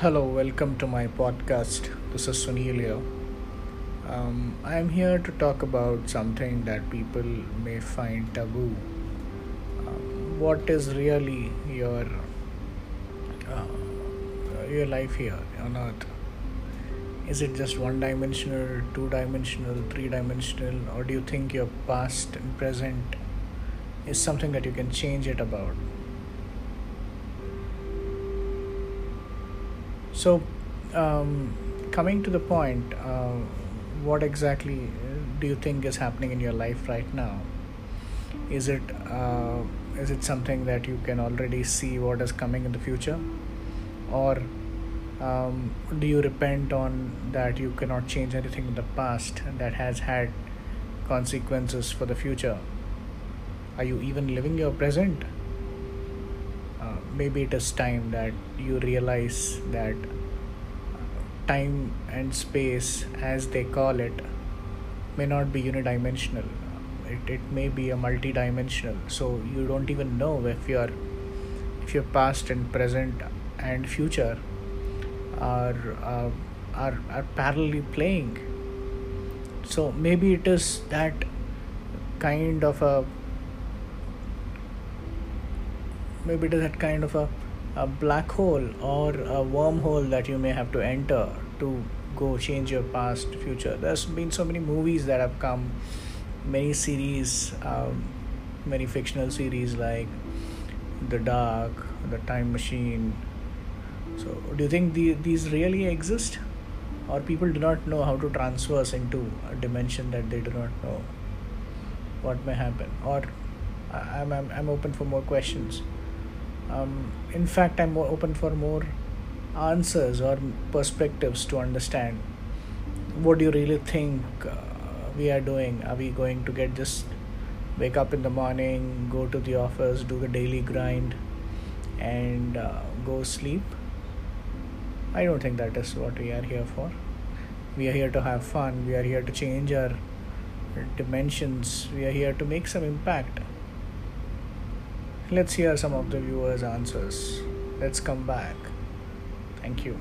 Hello, welcome to my podcast. This is Sunil here. Um, I am here to talk about something that people may find taboo. Um, what is really your uh, your life here on Earth? Is it just one dimensional, two dimensional, three dimensional, or do you think your past and present is something that you can change it about? So, um, coming to the point, uh, what exactly do you think is happening in your life right now? Is it uh, is it something that you can already see what is coming in the future, or um, do you repent on that you cannot change anything in the past that has had consequences for the future? Are you even living your present? Maybe it is time that you realize that time and space, as they call it, may not be unidimensional. It, it may be a multidimensional. So you don't even know if your if your past and present and future are uh, are are parallelly playing. So maybe it is that kind of a maybe it is that kind of a, a black hole or a wormhole that you may have to enter to go change your past future. There's been so many movies that have come many series um, many fictional series like the dark the time machine. So do you think the, these really exist? Or people do not know how to transverse into a dimension that they do not know what may happen? Or I'm, I'm, I'm open for more questions um, in fact i'm open for more answers or perspectives to understand what do you really think uh, we are doing. Are we going to get just wake up in the morning go to the office do the daily grind and uh, go sleep? I don't think that is what we are here for. We are here to have fun. We are here to change our dimensions. We are here to make some impact Let's hear some of the viewers' answers. Let's come back. Thank you.